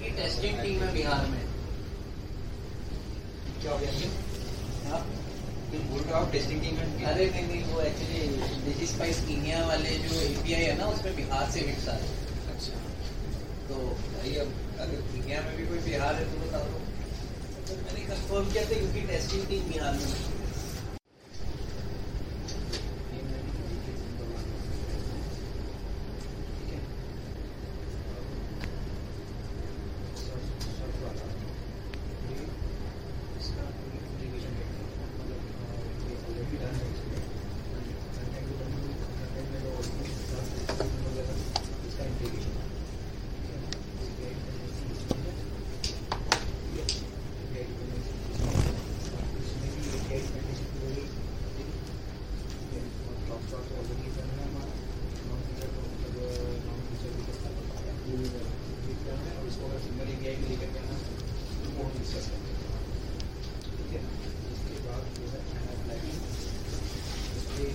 की testing team है बिहार में। क्या हो गया? हाँ? अरे नहीं नहीं वो एक्चुअली डिजी बिहार से मिक्स आ रहा अच्छा। तो भाई अब अगर कीनिया में भी कोई बिहार है तो बता दो मैंने कंफर्म किया था यूपी टेस्टिंग टीम बिहार में।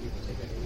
Thank you.